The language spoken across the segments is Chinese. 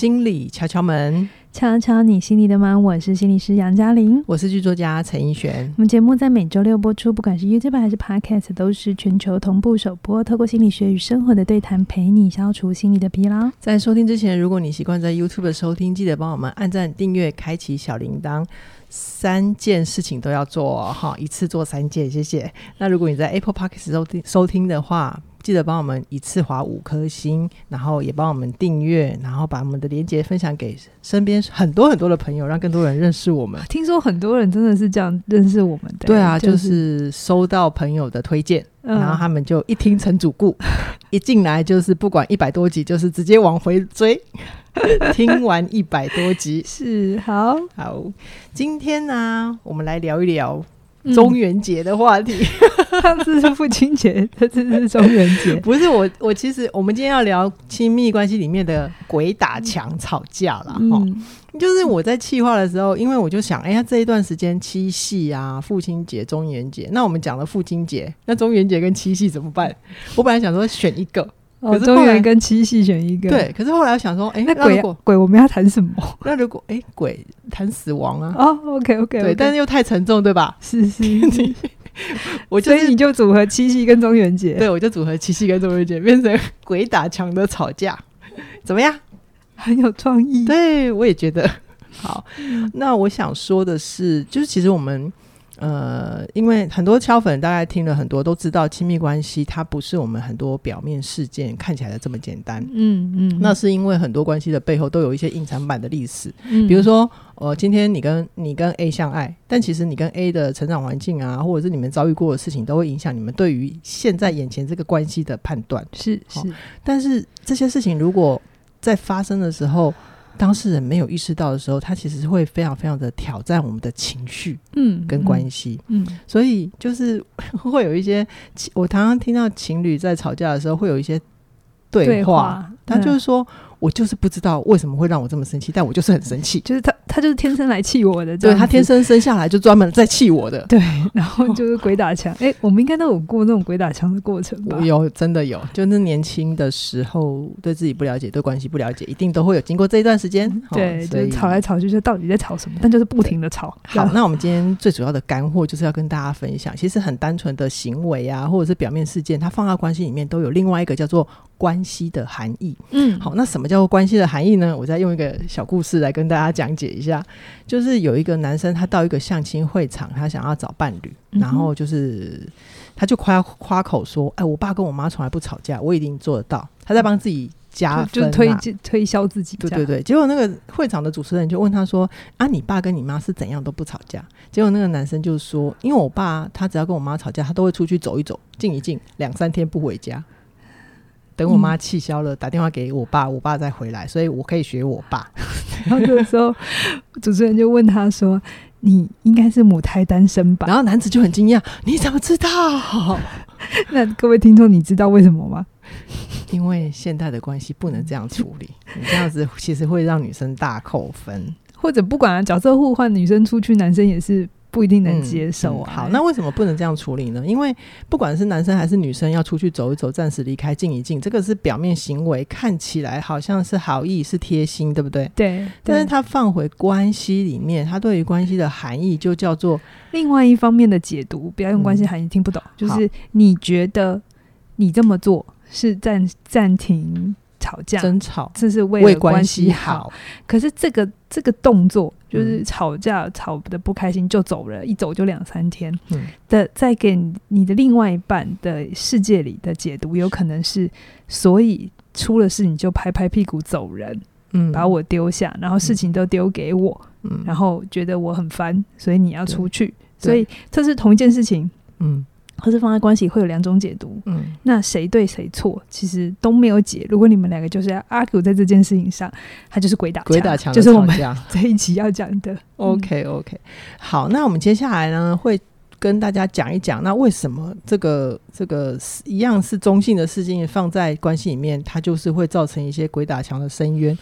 心理敲敲门，敲敲你心里的门。我是心理师杨嘉玲，我是剧作家陈奕璇。我们节目在每周六播出，不管是 YouTube 还是 Podcast，都是全球同步首播。透过心理学与生活的对谈，陪你消除心理的疲劳。在收听之前，如果你习惯在 YouTube 的收听，记得帮我们按赞、订阅、开启小铃铛，三件事情都要做哈，一次做三件，谢谢。那如果你在 Apple Podcast 收听收听的话，记得帮我们一次划五颗星，然后也帮我们订阅，然后把我们的连接分享给身边很多很多的朋友，让更多人认识我们。听说很多人真的是这样认识我们的。对啊，就是、就是收到朋友的推荐，嗯、然后他们就一听成主顾，一进来就是不管一百多集，就是直接往回追，听完一百多集是好好。今天呢、啊，我们来聊一聊。中元节的话题，嗯、上次是父亲节，这次是中元节。不是我，我其实我们今天要聊亲密关系里面的鬼打墙吵架啦。哈、嗯，就是我在企划的时候，因为我就想，哎呀，这一段时间七夕啊，父亲节、中元节，那我们讲了父亲节，那中元节跟七夕怎么办？我本来想说选一个。可是中元跟七夕选一个，对。可是后来我想说，哎、欸，那鬼鬼我们要谈什么？那如果哎、欸，鬼谈死亡啊？哦、oh,，OK OK，对，但是又太沉重，对吧？是是，是 我、就是、所以你就组合七夕跟中元节，对，我就组合七夕跟中元节，变成鬼打墙的吵架，怎么样？很有创意，对我也觉得好。那我想说的是，就是其实我们。呃，因为很多敲粉大概听了很多，都知道亲密关系它不是我们很多表面事件看起来的这么简单。嗯嗯，那是因为很多关系的背后都有一些隐藏版的历史。嗯，比如说，呃，今天你跟你跟 A 相爱，但其实你跟 A 的成长环境啊，或者是你们遭遇过的事情，都会影响你们对于现在眼前这个关系的判断。是是，但是这些事情如果在发生的时候，当事人没有意识到的时候，他其实会非常非常的挑战我们的情绪，嗯，跟关系，嗯，嗯，所以就是会有一些，我常常听到情侣在吵架的时候会有一些对话，对话，他就是说。嗯我就是不知道为什么会让我这么生气，但我就是很生气。就是他，他就是天生来气我的。对，他天生生下来就专门在气我的。对，然后就是鬼打墙。哎、欸，我们应该都有过那种鬼打墙的过程吧？有，真的有。就是年轻的时候，对自己不了解，对关系不了解，一定都会有经过这一段时间。对，就吵来吵去，就到底在吵什么？但就是不停的吵。好，那我们今天最主要的干货就是要跟大家分享，其实很单纯的行为啊，或者是表面事件，它放到关系里面都有另外一个叫做关系的含义。嗯，好，那什么？叫关系的含义呢？我再用一个小故事来跟大家讲解一下。就是有一个男生，他到一个相亲会场，他想要找伴侣，嗯、然后就是他就夸夸口说：“哎，我爸跟我妈从来不吵架，我一定做得到。”他在帮自己加分、啊，就，就推推销自己。对对对。结果那个会场的主持人就问他说：“啊，你爸跟你妈是怎样都不吵架？”结果那个男生就说：“因为我爸他只要跟我妈吵架，他都会出去走一走，静一静，两三天不回家。”等我妈气消了，打电话给我爸，我爸再回来，所以我可以学我爸。然后这个时候，主持人就问他说：“你应该是母胎单身吧？”然后男子就很惊讶：“你怎么知道？” 那各位听众，你知道为什么吗？因为现代的关系不能这样处理，你这样子其实会让女生大扣分，或者不管角色互换，女生出去，男生也是。不一定能接受啊、嗯嗯。好，那为什么不能这样处理呢？因为不管是男生还是女生，要出去走一走，暂时离开，静一静，这个是表面行为，看起来好像是好意，是贴心，对不对？对。但是他放回关系里面，他对于关系的含义就叫做另外一方面的解读。不要用关系含义，听不懂、嗯。就是你觉得你这么做是暂暂停吵架、争吵，这是为了关系好，好。可是这个这个动作。就是吵架吵得不开心就走了，一走就两三天的，在给你的另外一半的世界里的解读，有可能是，所以出了事你就拍拍屁股走人，嗯，把我丢下，然后事情都丢给我，嗯，然后觉得我很烦，所以你要出去，所以这是同一件事情，嗯。或是放在关系会有两种解读，嗯，那谁对谁错，其实都没有解。如果你们两个就是要 argue 在这件事情上，它就是鬼打鬼打墙，就是我们 这一期要讲的。OK OK，好，那我们接下来呢会跟大家讲一讲，那为什么这个这个一样是中性的事情放在关系里面，它就是会造成一些鬼打墙的深渊。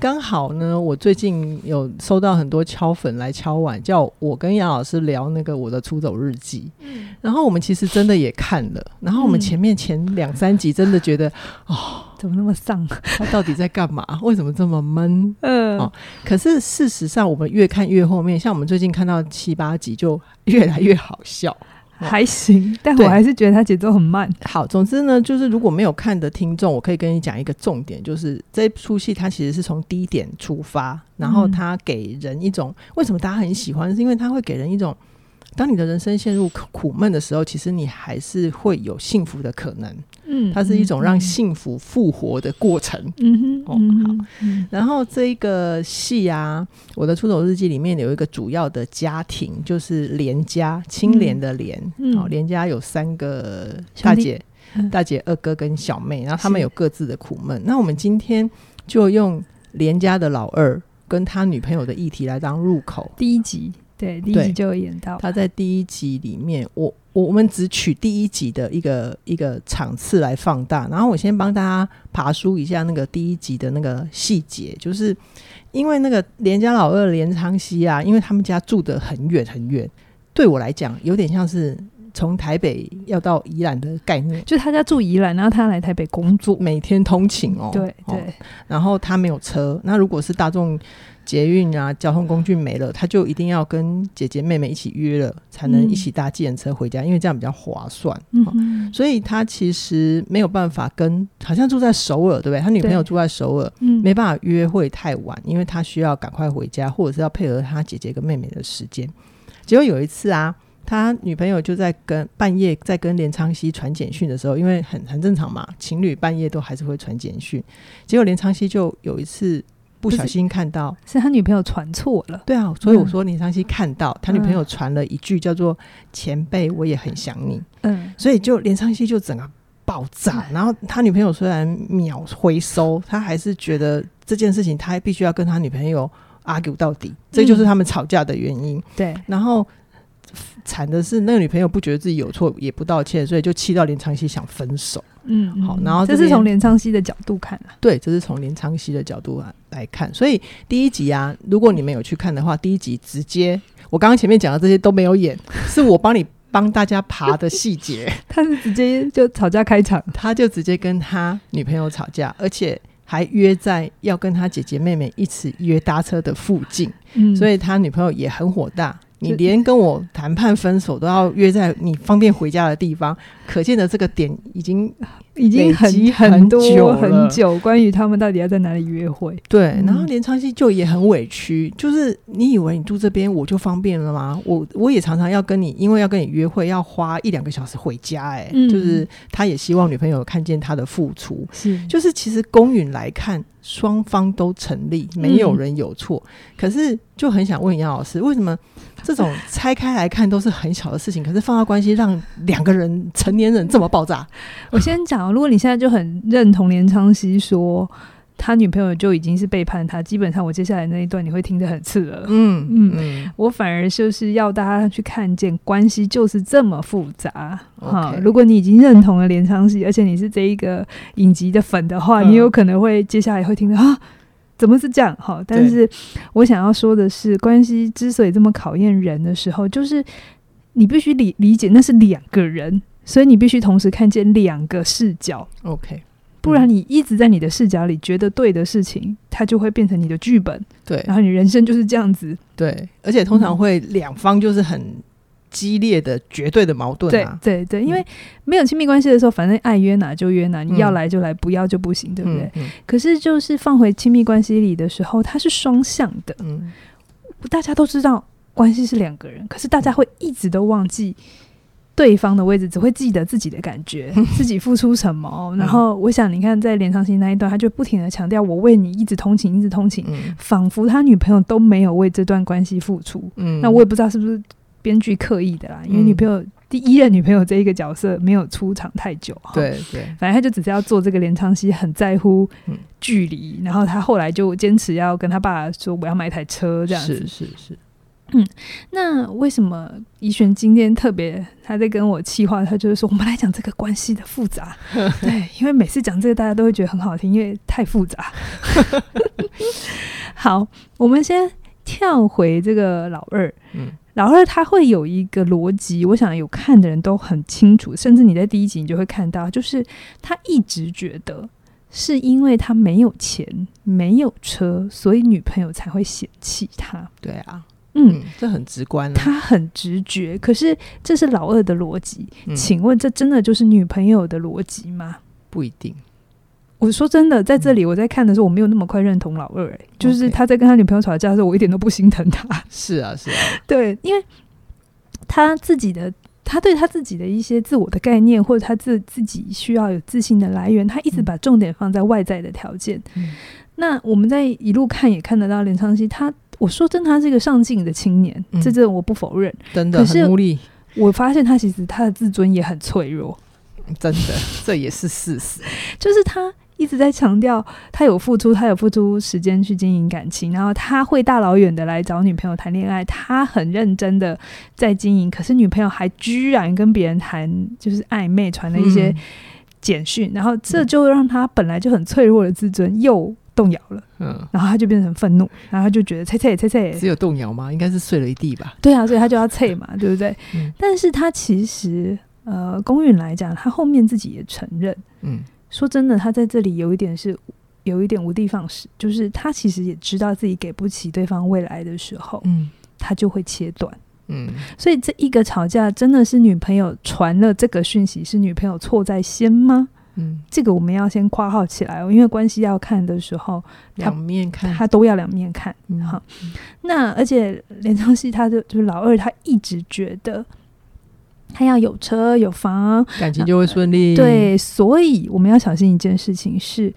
刚好呢，我最近有收到很多敲粉来敲碗，叫我跟杨老师聊那个我的出走日记。嗯，然后我们其实真的也看了，然后我们前面前两三集真的觉得，嗯、哦，怎么那么丧？他到底在干嘛？为什么这么闷？嗯、哦，可是事实上，我们越看越后面，像我们最近看到七八集，就越来越好笑。还行，但我还是觉得它节奏很慢。好，总之呢，就是如果没有看的听众，我可以跟你讲一个重点，就是这出戏它其实是从低点出发，然后它给人一种、嗯、为什么大家很喜欢，是因为它会给人一种，当你的人生陷入苦闷的时候，其实你还是会有幸福的可能。嗯，它是一种让幸福复活的过程。嗯哼，哦，好。嗯、然后这一个戏啊，我的出走日记里面有一个主要的家庭，就是连家，清廉的廉。好、嗯哦，连家有三个大姐、嗯、大姐、二哥跟小妹，然后他们有各自的苦闷。那我们今天就用连家的老二跟他女朋友的议题来当入口。第一集，对，第一集就有演到。他在第一集里面，我。我们只取第一集的一个一个场次来放大，然后我先帮大家爬梳一下那个第一集的那个细节，就是因为那个连家老二连昌熙啊，因为他们家住得很远很远，对我来讲有点像是从台北要到宜兰的概念，就是他家住宜兰，然后他来台北工作，每天通勤哦，对对、哦，然后他没有车，那如果是大众。捷运啊，交通工具没了，他就一定要跟姐姐妹妹一起约了，才能一起搭计程车回家，嗯，因为这样比较划算。嗯哦，所以他其实没有办法跟，好像住在首尔，对不对？他女朋友住在首尔，嗯，没办法约会太晚，因为他需要赶快回家，或者是要配合他姐姐跟妹妹的时间。结果有一次啊，他女朋友就在跟半夜在跟连昌熙传简讯的时候，因为很很正常嘛，情侣半夜都还是会传简讯。结果连昌熙就有一次。不小心看到是，是他女朋友传错了，对啊，所以我说连昌熙看到、嗯、他女朋友传了一句叫做“前辈，我也很想你”，嗯，所以就连昌熙就整个爆炸。然后他女朋友虽然秒回收，他还是觉得这件事情他必须要跟他女朋友 argue 到底，这就是他们吵架的原因。对、嗯，然后惨的是那个女朋友不觉得自己有错，也不道歉，所以就气到连昌熙想分手。嗯，好，然后这，这是从连昌熙的角度看啊，对，这是从连昌熙的角度来来看，所以第一集啊，如果你们有去看的话，第一集直接我刚刚前面讲的这些都没有演，是我帮你帮大家爬的细节，他是直接就吵架开场，他就直接跟他女朋友吵架，而且还约在要跟他姐姐妹妹一起约搭车的附近，嗯，所以他女朋友也很火大。你连跟我谈判分手都要约在你方便回家的地方，可见的这个点已经已经很很多很久。关于他们到底要在哪里约会？对，然后连昌熙就也很委屈，就是你以为你住这边我就方便了吗？我我也常常要跟你，因为要跟你约会要花一两个小时回家，欸，哎，嗯，就是他也希望女朋友看见他的付出，是，就是其实公允来看。双方都成立，没有人有错，嗯。可是就很想问杨老师，为什么 这种拆开来看都是很小的事情，可是放到关系让两个人成年人这么爆炸？我先讲，如果你现在就很认同连昌熙说。他女朋友就已经是背叛他，基本上我接下来那一段你会听得很刺耳。嗯嗯，嗯，我反而就是要大家去看见关系就是这么复杂。哈、如果你已经认同了连昌熙，而且你是这一个影集的粉的话，嗯、你有可能会接下来会听到啊，怎么是这样？哈，但是我想要说的是，关系之所以这么考验人的时候，就是你必须理理解那是两个人，所以你必须同时看见两个视角。OK。不然你一直在你的视角里觉得对的事情，它就会变成你的剧本。对，然后你人生就是这样子。对，而且通常会两方就是很激烈的、绝对的矛盾啊。对对对，因为没有亲密关系的时候，反正爱约哪就约哪，你要来就来，不要就不行，对不对？可是就是放回亲密关系里的时候，它是双向的。嗯，大家都知道关系是两个人，可是大家会一直都忘记。对方的位置只会记得自己的感觉，自己付出什么。然后我想，你看在连昌熙那一段，他就不停的强调：“我为你一直通勤，一直通勤。嗯”仿佛他女朋友都没有为这段关系付出。嗯，那我也不知道是不是编剧刻意的啦，因为女朋友、嗯、第一任女朋友这一个角色没有出场太久。对 对，反正他就只是要做这个连昌熙很在乎距离、嗯，然后他后来就坚持要跟他爸说：“我要买一台车。”这样子。是是是。嗯，那为什么怡璇今天特别他在跟我气话，他就是说我们来讲这个关系的复杂，对，因为每次讲这个大家都会觉得很好听，因为太复杂。好，我们先跳回这个老二，嗯，老二他会有一个逻辑，我想有看的人都很清楚，甚至你在第一集你就会看到，就是他一直觉得是因为他没有钱、没有车，所以女朋友才会嫌弃他。对啊。嗯，这很直观啊。他很直觉，可是这是老二的逻辑。嗯，请问，这真的就是女朋友的逻辑吗？不一定。我说真的，在这里我在看的时候，我没有那么快认同老二。哎，就是他在跟他女朋友吵架的时候，我一点都不心疼他。是啊，是啊，对，因为他自己的，他对他自己的一些自我的概念，或者他自自己需要有自信的来源，他一直把重点放在外在的条件。嗯，那我们在一路看也看得到，林昌熙他。我说真，他是一个上进的青年，嗯、这这我不否认。真的很努力。我发现他其实他的自尊也很脆弱。真的，这也是事实。就是他一直在强调，他有付出，他有付出时间去经营感情，然后他会大老远的来找女朋友谈恋爱，他很认真的在经营。可是女朋友还居然跟别人谈，就是暧昧，传了一些简讯，嗯、然后这就让他本来就很脆弱的自尊又。动摇了，嗯，然后他就变成愤怒，然后他就觉得切切切切，只有动摇吗？应该是碎了一地吧？对啊，所以他就要切嘛，对不对？嗯，但是他其实，呃，公允来讲，他后面自己也承认，嗯，说真的，他在这里有一点是有一点无的放矢，就是他其实也知道自己给不起对方未来的时候，嗯，他就会切断，嗯，所以这一个吵架真的是女朋友传了这个讯息，是女朋友错在先吗？嗯，这个我们要先括号起来哦，因为关系要看的时候，两面看，他都要两面看。嗯，好，那而且连昌熙他就就是老二，他一直觉得他要有车有房，感情就会顺利。对，所以我们要小心一件事情是，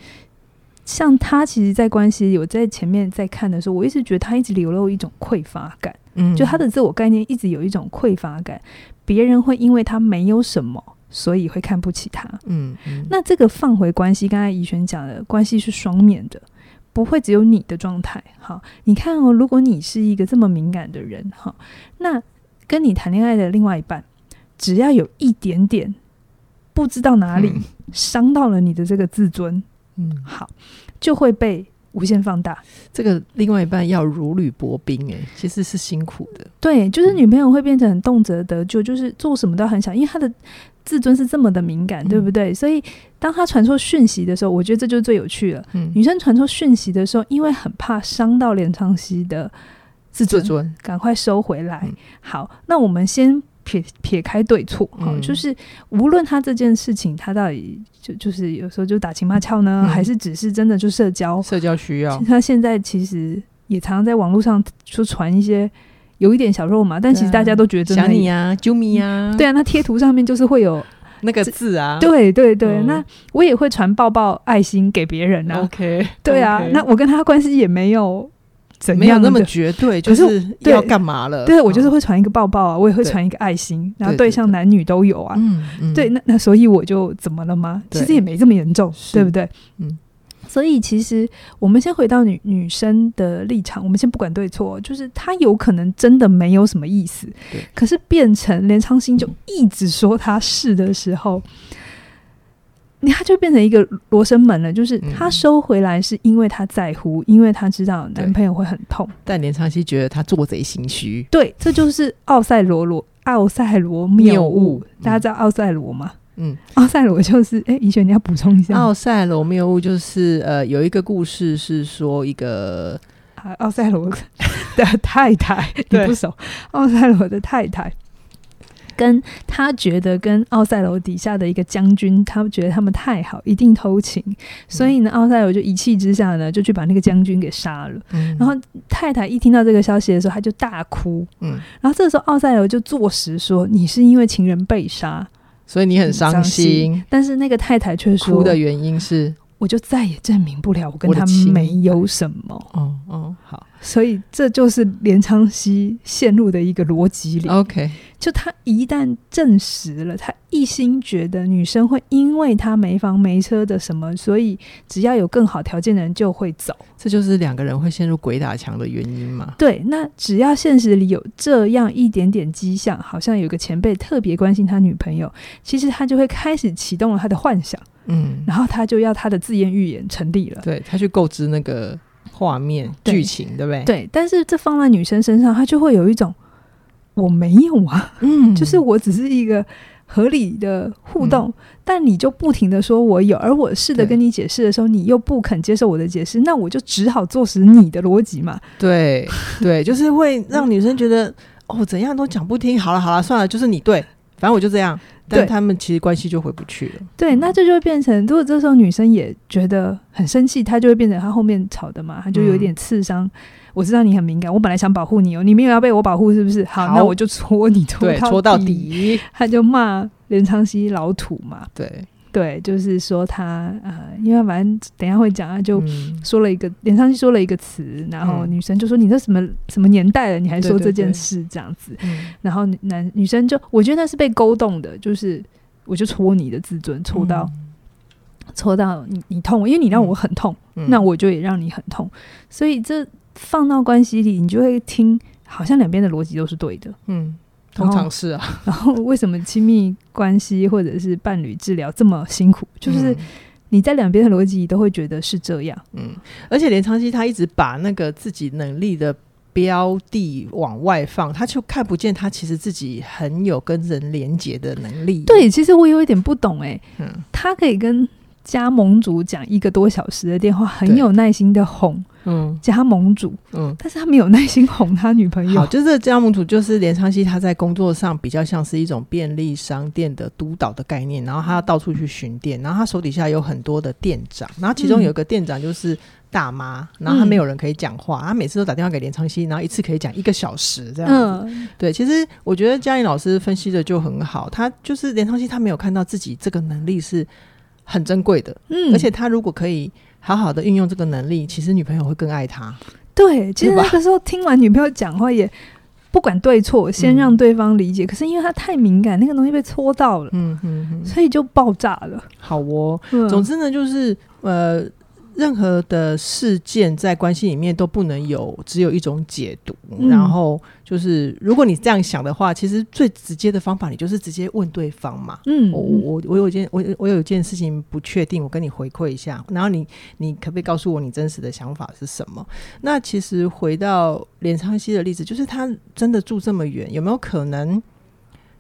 像他其实，在关系里，我在前面在看的时候，我一直觉得他一直流露一种匮乏感。嗯，就他的自我概念一直有一种匮乏感，别人会因为他没有什么。所以会看不起他。嗯，嗯，那这个放回关系，刚才怡璇讲的关系是双面的，不会只有你的状态。好，你看哦，如果你是一个这么敏感的人，哈，那跟你谈恋爱的另外一半，只要有一点点不知道哪里伤到了你的这个自尊，嗯，好，就会被。无限放大，这个另外一半要如履薄冰，诶，其实是辛苦的。对，就是女朋友会变成很动辄得咎，就是做什么都很想，因为她的自尊是这么的敏感，对不对？嗯、所以当她传错讯息的时候，我觉得这就是最有趣了。嗯、女生传错讯息的时候，因为很怕伤到连昌熙的自尊，自尊赶快收回来。嗯、好，那我们先。撇撇开对错，哈、嗯，就是无论他这件事情，他到底就就是有时候就打情骂俏呢，嗯、还是只是真的就社交？社交需要。他现在其实也常常在网络上就传一些有一点小肉麻，但其实大家都觉得想你啊，啾咪啊，对啊，那贴图上面就是会有那个字啊，对对对，嗯、那我也会传抱抱爱心给别人啊，OK，对啊那我跟他关系也没有。没有那么绝对，就是要干嘛了？对，我就是会传一个抱抱啊，我也会传一个爱心，然后对象男女都有啊。嗯，对，那那所以我就怎么了吗？其实也没这么严重，对不对？嗯，所以其实我们先回到女女生的立场，我们先不管对错，就是他有可能真的没有什么意思，可是变成连昌星就一直说他是的时候。他就变成一个罗生门了，就是他收回来是因为他在乎，嗯、因为他知道男朋友会很痛。但连长熙觉得他做贼心虚，对，这就是奥赛罗罗奥赛罗谬误。大家知道奥赛罗吗？嗯，奥赛罗就是哎，怡璇你要补充一下。奥赛罗谬误就是呃，有一个故事是说一个啊，奥赛罗的太太 你不熟，奥赛罗的太太。跟他觉得跟奥赛楼底下的一个将军，他们觉得他们太好，一定偷情，所以呢，奥赛楼就一气之下呢，就去把那个将军给杀了。嗯、然后太太一听到这个消息的时候，他就大哭。嗯，然后这个时候奥赛楼就坐实说：“你是因为情人被杀，所以你很伤心。心”但是那个太太却说：“哭的原因是，我就再也证明不了我跟他没有什么。”哦哦，好。所以这就是连昌熙陷入的一个逻辑里。OK，就他一旦证实了，他一心觉得女生会因为他没房没车的什么，所以只要有更好条件的人就会走，这就是两个人会陷入鬼打墙的原因嘛？对，那只要现实里有这样一点点迹象，好像有个前辈特别关心他女朋友，其实他就会开始启动了他的幻想，嗯，然后他就要他的自言预言成立了，对，他去构织那个画面剧情，对不对？对，但是这放在女生身上，他就会有一种。我没有啊，嗯，就是我只是一个合理的互动，嗯、但你就不停的说我有，而我试着跟你解释的时候，你又不肯接受我的解释，那我就只好坐实你的逻辑嘛。对对，就是会让女生觉得、嗯、哦，怎样都讲不听。好了好了，算了，就是你对，反正我就这样。但他们其实关系就回不去了。对，那这就会变成，如果这时候女生也觉得很生气，她就会变成她后面吵的嘛，她就有点刺伤。嗯我知道你很敏感，我本来想保护你哦，你没有要被我保护是不是？好，好，那我就戳你戳到底，戳到底。他就骂连昌熙老土嘛，对。对，就是说他呃，因为反正等一下会讲啊，就说了一个、嗯、连昌熙说了一个词，然后女生就说你这什么什么年代了，你还说这件事这样子，对。对对，然后男女生就我觉得那是被勾动的，就是我就戳你的自尊，戳到、嗯、戳到你你痛，因为你让我很痛，嗯、那我就也让你很痛，所以这。放到关系里，你就会听，好像两边的逻辑都是对的。嗯，通常是啊。然后为什么亲密关系或者是伴侣治疗这么辛苦？就是你在两边的逻辑都会觉得是这样。嗯，而且连昌熙他一直把那个自己能力的标的往外放，他就看不见他其实自己很有跟人连接的能力。对，其实我有一点不懂哎、欸。嗯，他可以跟加盟主讲一个多小时的电话，很有耐心的哄。嗯，加盟主，嗯，但是他没有耐心哄他女朋友。好，就是加盟主，就是连昌熙，他在工作上比较像是一种便利商店的督导的概念，然后他要到处去巡店，然后他手底下有很多的店长，然后其中有一个店长就是大妈，嗯、然后他没有人可以讲话，他每次都打电话给连昌熙，然后一次可以讲一个小时这样子。嗯、对，其实我觉得嘉颖老师分析的就很好，他就是连昌熙，他没有看到自己这个能力是很珍贵的，嗯，而且他如果可以。好好的运用这个能力，其实女朋友会更爱他。对，其实那个时候听完女朋友讲话，也不管对错，先让对方理解。嗯、可是因为他太敏感，那个东西被戳到了，嗯嗯嗯，所以就爆炸了。好哦，嗯、总之呢，就是呃。任何的事件在关系里面都不能有只有一种解读，嗯、然后就是如果你这样想的话，其实最直接的方法，你就是直接问对方嘛。嗯，我我我有一件我我有一件事情不确定，我跟你回馈一下，然后你你可不可以告诉我你真实的想法是什么？那其实回到连昌熙的例子，就是他真的住这么远，有没有可能？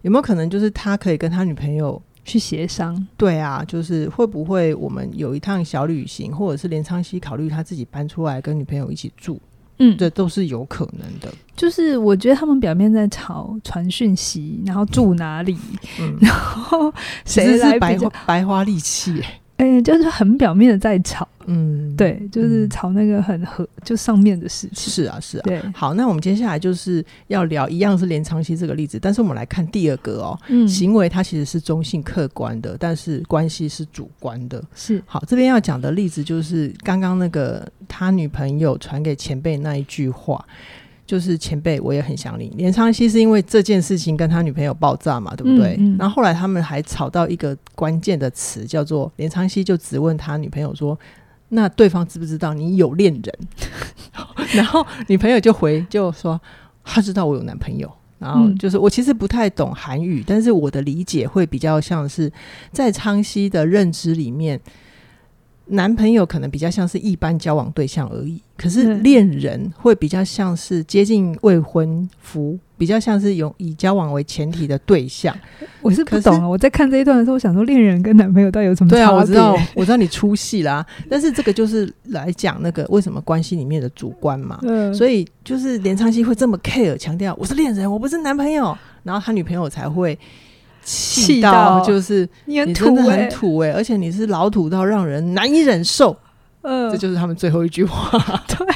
有没有可能就是他可以跟他女朋友？去协商，对啊，就是会不会我们有一趟小旅行，或者是连昌熙考虑他自己搬出来跟女朋友一起住，嗯，这都是有可能的。就是我觉得他们表面在吵传讯息，然后住哪里，嗯、然后谁来白花白花力气、欸。哎、欸，就是很表面的在吵，嗯，对，就是吵那个很和，就上面的事情。是啊，是啊。对，好，那我们接下来就是要聊一样是连长熙这个例子，但是我们来看第二个哦，嗯，行为它其实是中性客观的，但是关系是主观的。是，好，这边要讲的例子就是刚刚那个他女朋友传给前辈那一句话。就是前辈，我也很想你。连昌熙是因为这件事情跟他女朋友爆炸嘛，对不对？嗯嗯、然后后来他们还吵到一个关键的词，叫做连昌熙就质问他女朋友说：“那对方知不知道你有恋人？” 然后女朋友就回就说：“他知道我有男朋友。”然后就是我其实不太懂韩语，但是我的理解会比较像是在昌熙的认知里面。男朋友可能比较像是一般交往对象而已，可是恋人会比较像是接近未婚夫，比较像是有以交往为前提的对象。我是不懂了！我在看这一段的时候，我想说恋人跟男朋友到底有什么差别？对啊，我知道，我知道你出戏啦。但是这个就是来讲那个为什么关系里面的主观嘛。嗯，所以就是连昌熙会这么 care，强调我是恋人，我不是男朋友，然后他女朋友才会。气到就是你真的很土哎、欸，而且你是老土到让人难以忍受。嗯，这就是他们最后一句话。对，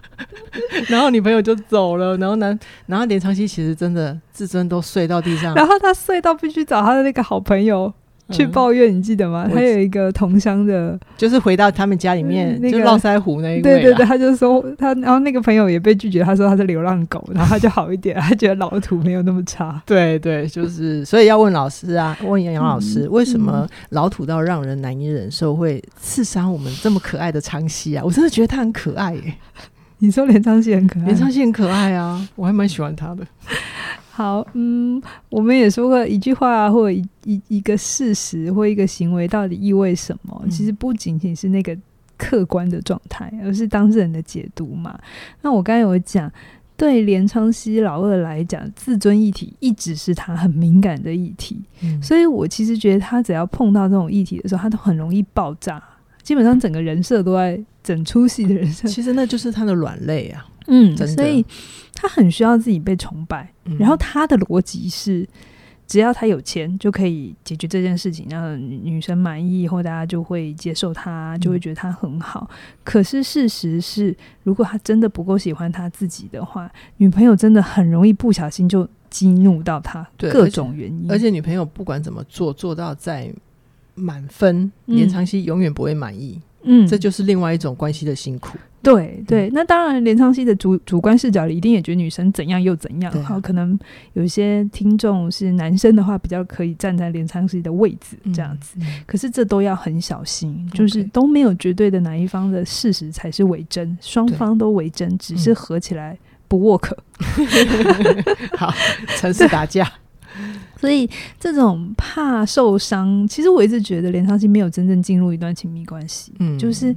然后女朋友就走了，然后男，然后连长熙其实真的自尊都碎到地上，然后他碎到必须找他的那个好朋友去抱怨，你记得吗？他有一个同乡的，就是回到他们家里面，那个络腮胡那一位，对对对，他就说他，然后那个朋友也被拒绝，他说他是流浪狗，然后他就好一点，他觉得老土没有那么差。对对，就是所以要问老师啊，问杨老师，为什么老土到让人难以忍受，会刺伤我们这么可爱的昌熙啊？我真的觉得他很可爱耶。你说连昌熙很可爱，连昌熙很可爱啊，我还蛮喜欢他的。好，嗯，我们也说过一句话啊，或者一一一个事实或一个行为到底意味什么？嗯、其实不仅仅是那个客观的状态，而是当事人的解读嘛。那我刚才有讲，对连昌熙老二来讲，自尊议题一直是他很敏感的议题，嗯、所以我其实觉得他只要碰到这种议题的时候，他都很容易爆炸，基本上整个人设都在整出戏的人设，其实那就是他的软肋啊。嗯，所以他很需要自己被崇拜。嗯、然后他的逻辑是，只要他有钱就可以解决这件事情，让女生满意，或大家就会接受他，就会觉得他很好。嗯、可是事实是，如果他真的不够喜欢他自己的话，女朋友真的很容易不小心就激怒到他，各种原因。而且女朋友不管怎么做，做到再满分，延长期永远不会满意。嗯，这就是另外一种关系的辛苦。对对，那当然，连昌熙的主主观视角里一定也觉得女生怎样又怎样。好，可能有一些听众是男生的话，比较可以站在连昌熙的位置这样子。可是这都要很小心，就是都没有绝对的哪一方的事实才是为真，双方都为真，只是合起来不 work。好，城市打架。所以这种怕受伤，其实我一直觉得连昌熙没有真正进入一段亲密关系，嗯，就是。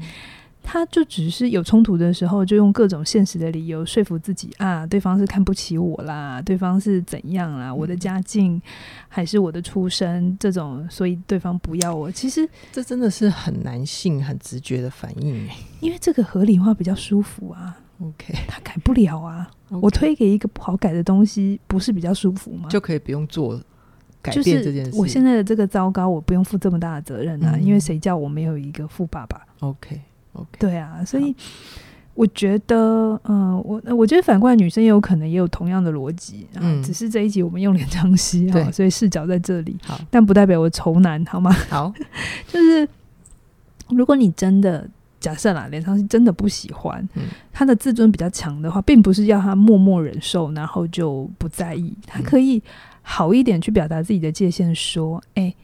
他就只是有冲突的时候，就用各种现实的理由说服自己啊，对方是看不起我啦，对方是怎样啦，我的家境还是我的出身这种，所以对方不要我。其实这真的是很男性、很直觉的反应，因为这个合理化比较舒服啊。OK，他改不了啊.我推给一个不好改的东西，不是比较舒服吗？就可以不用做改变这件事。我现在的这个糟糕，我不用负这么大的责任啊，嗯、因为谁叫我没有一个富爸爸？OK。Okay, 对啊，所以我觉得，嗯、呃，我我觉得反过来，女生也有可能也有同样的逻辑，嗯，只是这一集我们用连昌熙哈，所以视角在这里，好，但不代表我仇男，好吗？好，就是如果你真的假设啦，脸上是真的不喜欢，嗯，他的自尊比较强的话，并不是要他默默忍受，然后就不在意，他可以好一点去表达自己的界限，说，哎、欸。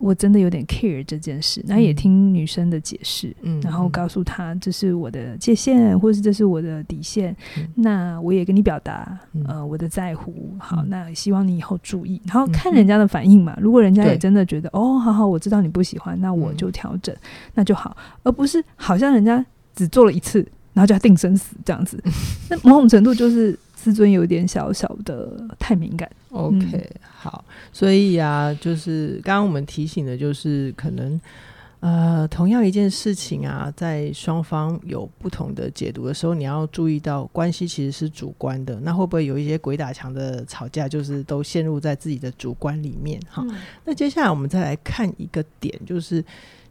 我真的有点 care 这件事，那也听女生的解释，嗯，然后告诉她这是我的界限，或是这是我的底线，嗯、那我也跟你表达，呃，我的在乎。好，嗯、那希望你以后注意，然后看人家的反应嘛。嗯、如果人家也真的觉得，哦，好好，我知道你不喜欢，那我就调整，嗯、那就好，而不是好像人家只做了一次，然后就要定生死这样子。那某种程度就是。自尊有点小小的太敏感。OK，嗯，好，所以啊，就是刚刚我们提醒的，就是可能呃，同样一件事情啊，在双方有不同的解读的时候，你要注意到关系其实是主观的。那会不会有一些鬼打墙的吵架，就是都陷入在自己的主观里面？哈，嗯，那接下来我们再来看一个点，就是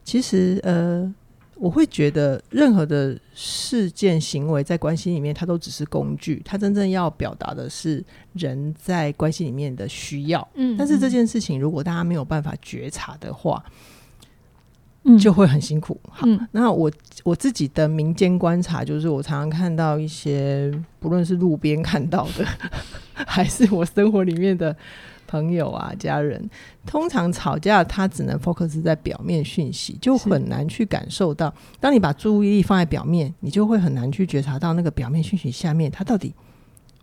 其实呃。我会觉得任何的事件行为在关系里面，它都只是工具，它真正要表达的是人在关系里面的需要。嗯，但是这件事情如果大家没有办法觉察的话，嗯，就会很辛苦。好，嗯，那我我自己的民间观察就是，我常常看到一些不论是路边看到的，还是我生活里面的。朋友啊，家人通常吵架，他只能 focus 在表面讯息，就很难去感受到。当你把注意力放在表面，你就会很难去觉察到那个表面讯息下面，他到底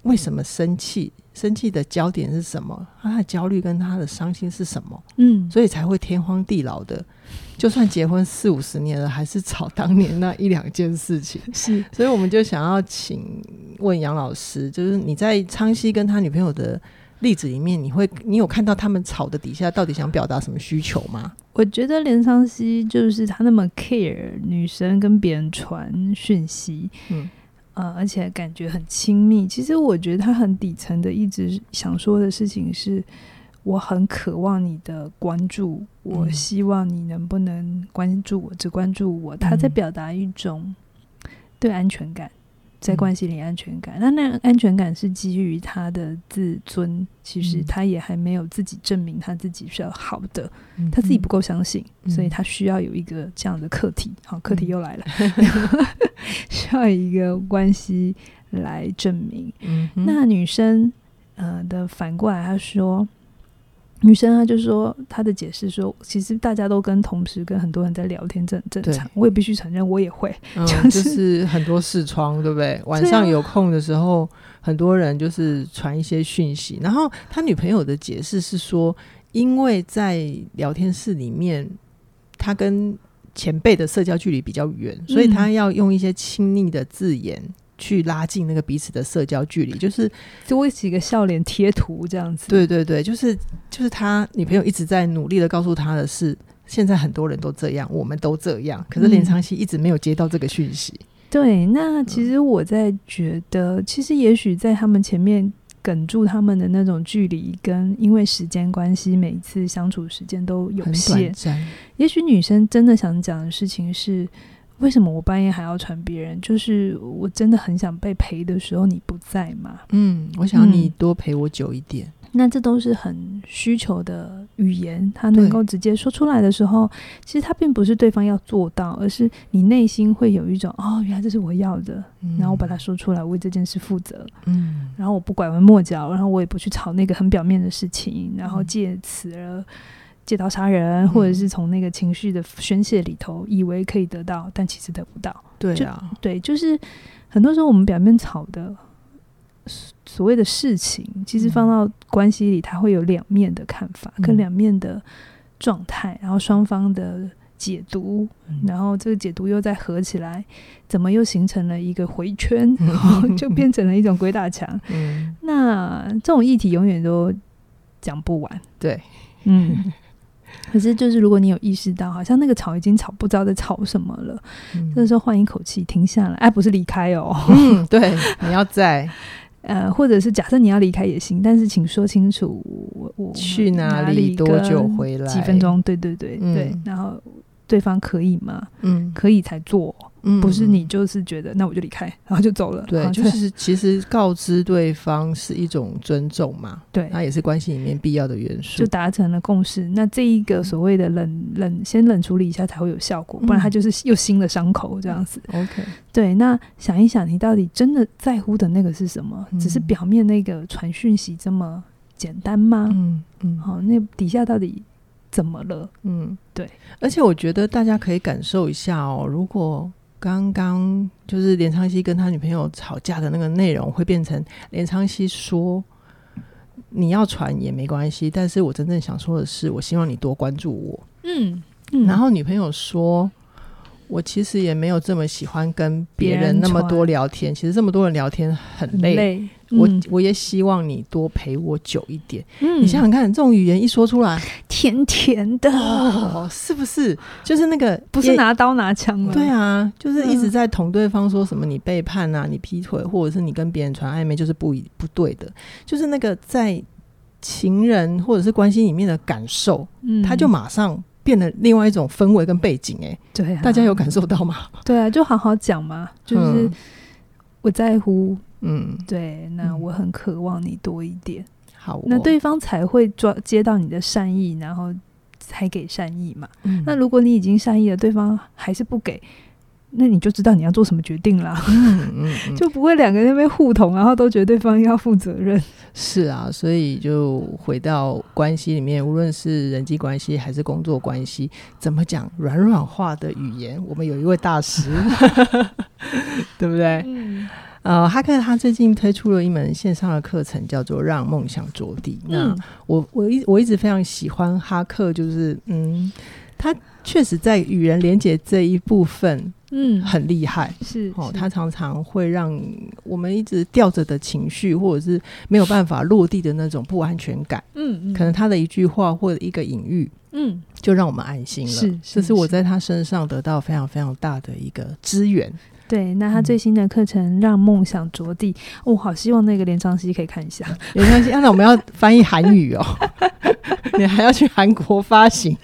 为什么生气？生气的焦点是什么？他的焦虑跟他的伤心是什么？嗯，所以才会天荒地老的。就算结婚四五十年了，还是吵当年那一两件事情。是，所以我们就想要请问杨老师，就是你在昌熙跟他女朋友的。例子里面，你会你有看到他们吵的底下到底想表达什么需求吗？我觉得连昌熙就是他那么 care 女生跟别人传讯息，嗯，呃，而且感觉很亲密。其实我觉得他很底层的一直想说的事情是，我很渴望你的关注，我希望你能不能关注我，只关注我。他在表达一种对安全感。在关系里安全感。那、嗯、那安全感是基于他的自尊，其实他也还没有自己证明他自己是要好的，嗯、他自己不够相信，嗯、所以他需要有一个这样的课题。好，课题又来了，嗯、需要一个关系来证明。嗯、那女生呃的反过来，她说。女生她就说她的解释说，其实大家都跟同时跟很多人在聊天，这很正常。我也必须承认，我也会，嗯就是、就是很多视窗，对不对？晚上有空的时候，啊、很多人就是传一些讯息。然后他女朋友的解释是说，因为在聊天室里面，他跟前辈的社交距离比较远，所以他要用一些亲昵的字眼。嗯去拉近那个彼此的社交距离，就是多几个笑脸贴图这样子。对对对，就是就是他女朋友一直在努力的告诉他的是，现在很多人都这样，我们都这样。可是连长熙一直没有接到这个讯息。嗯。对，那其实我在觉得，其实也许在他们前面梗住他们的那种距离，跟因为时间关系，每次相处时间都有限。也许女生真的想讲的事情是。为什么我半夜还要传别人？就是我真的很想被陪的时候，你不在嘛？嗯，我想你多陪我久一点。嗯，那这都是很需求的语言，他能够直接说出来的时候，其实他并不是对方要做到，而是你内心会有一种哦，原来这是我要的，然后我把它说出来，为这件事负责。嗯，然后我不拐弯抹角，然后我也不去吵那个很表面的事情，然后借此而。借刀杀人，或者是从那个情绪的宣泄里头，以为可以得到，但其实得不到。对啊，对，就是很多时候我们表面吵的所谓的事情，其实放到关系里，它会有两面的看法，嗯、跟两面的状态，然后双方的解读，嗯、然后这个解读又再合起来，怎么又形成了一个回圈，然后 就变成了一种鬼打墙。嗯，那这种议题永远都讲不完。对，嗯。可是，就是如果你有意识到，好像那个吵已经吵不知道在吵什么了，嗯、这个时候换一口气，停下来，哎，不是离开哦，嗯，对，你要在，呃，或者是假设你要离开也行，但是请说清楚，我我去哪里，多久回来，几分钟，对对对、嗯、对，然后对方可以吗？嗯，可以才做。不是你就是觉得那我就离开，然后就走了。对，就是其实告知对方是一种尊重嘛。对，那也是关系里面必要的元素。就达成了共识。那这一个所谓的冷冷，先冷处理一下才会有效果，不然它就是又新的伤口这样子。OK，对。那想一想，你到底真的在乎的那个是什么？只是表面那个传讯息这么简单吗？嗯嗯。好，那底下到底怎么了？嗯，对。而且我觉得大家可以感受一下哦，如果。刚刚就是连昌熙跟他女朋友吵架的那个内容，会变成连昌熙说：“你要传也没关系，但是我真正想说的是，我希望你多关注我。”嗯，嗯，然后女朋友说。我其实也没有这么喜欢跟别人那么多聊天，其实这么多人聊天很累。很累嗯、我我也希望你多陪我久一点。嗯、你想想看，这种语言一说出来，甜甜的，哦、是不是？就是那个不是拿刀拿枪吗？对啊，就是一直在捅对方，说什么你背叛啊，你劈腿，或者是你跟别人传暧昧，就是不不对的。就是那个在情人或者是关系里面的感受，嗯、他就马上。变得另外一种氛围跟背景，哎，对啊，大家有感受到吗？对啊，就好好讲嘛，就是我在乎，嗯，对，那我很渴望你多一点，好，那对方才会抓接到你的善意，然后才给善意嘛。那如果你已经善意了，对方还是不给。那你就知道你要做什么决定了，嗯嗯嗯、就不会两个人那边互捅，然后都觉得对方要负责任。是啊，所以就回到关系里面，无论是人际关系还是工作关系，怎么讲软软化的语言？我们有一位大师，对不对？嗯、呃，哈克他最近推出了一门线上的课程，叫做《让梦想着地》。嗯、那我我一我一直非常喜欢哈克，就是嗯，他确实在与人连接这一部分。嗯，很厉害，是哦，他常常会让我们一直吊着的情绪，或者是没有办法落地的那种不安全感。嗯嗯，可能他的一句话或者一个隐喻，嗯，就让我们安心了。是，这是我在他身上得到非常非常大的一个资源。对，那他最新的课程《让梦想着地》，我、哦、好希望那个连长熙可以看一下。连昌熙，那我们要翻译韩语哦，你还要去韩国发行？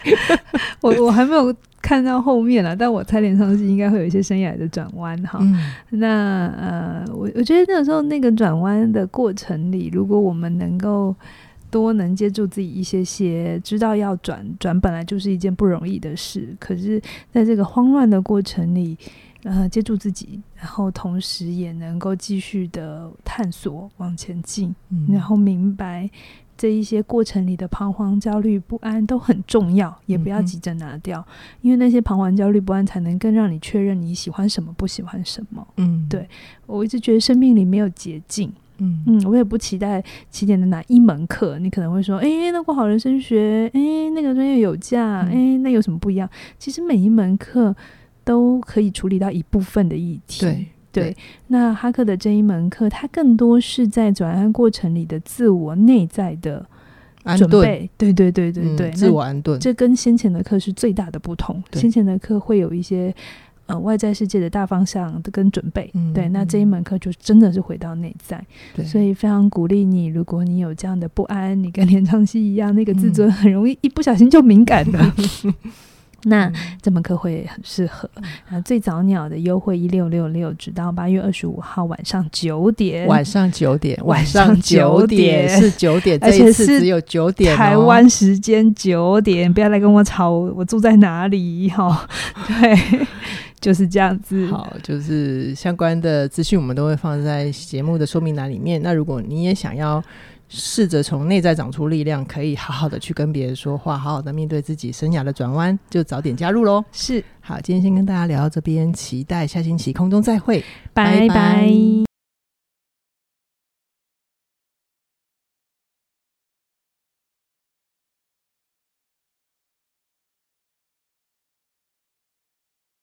我我还没有。看到后面了，但我猜连昌熙应该会有一些生涯的转弯哈。嗯、那呃，我我觉得那个时候那个转弯的过程里，如果我们能够多能接住自己一些些，知道要转转本来就是一件不容易的事，可是在这个慌乱的过程里，呃，接住自己，然后同时也能够继续的探索往前进，嗯、然后明白。这一些过程里的彷徨、焦虑、不安都很重要，也不要急着拿掉，因为那些彷徨、焦虑、不安才能更让你确认你喜欢什么、不喜欢什么。嗯，对，我一直觉得生命里没有捷径。嗯嗯，我也不期待起点的哪一门课，你可能会说，哎，那过好人生学，哎，那个专业有价，哎、嗯，那有什么不一样？其实每一门课都可以处理到一部分的议题。对。对，那哈克的这一门课，它更多是在转弯过程里的自我内在的准备。安顿。对对对对对，嗯、自我安顿。这跟先前的课是最大的不同。先前的课会有一些呃外在世界的大方向的跟准备。嗯、对，那这一门课就真的是回到内在。对所以非常鼓励你，如果你有这样的不安，你跟连昌熙一样，那个自尊很容易一不小心就敏感的。嗯那这门课会很适合。那最早鸟的优惠一六六六，直到八月二十五号晚上九点。晚上九点，晚上九点是九点，而且是只有九点，台湾时间九点。不要来跟我吵，我住在哪里？哈，对，就是这样子。好，就是相关的资讯我们都会放在节目的说明栏里面。那如果你也想要。试着从内在长出力量，可以好好的去跟别人说话，好好的面对自己生涯的转弯，就早点加入喽。是，好，今天先跟大家聊到这边，期待下星期空中再会，拜拜。拜拜。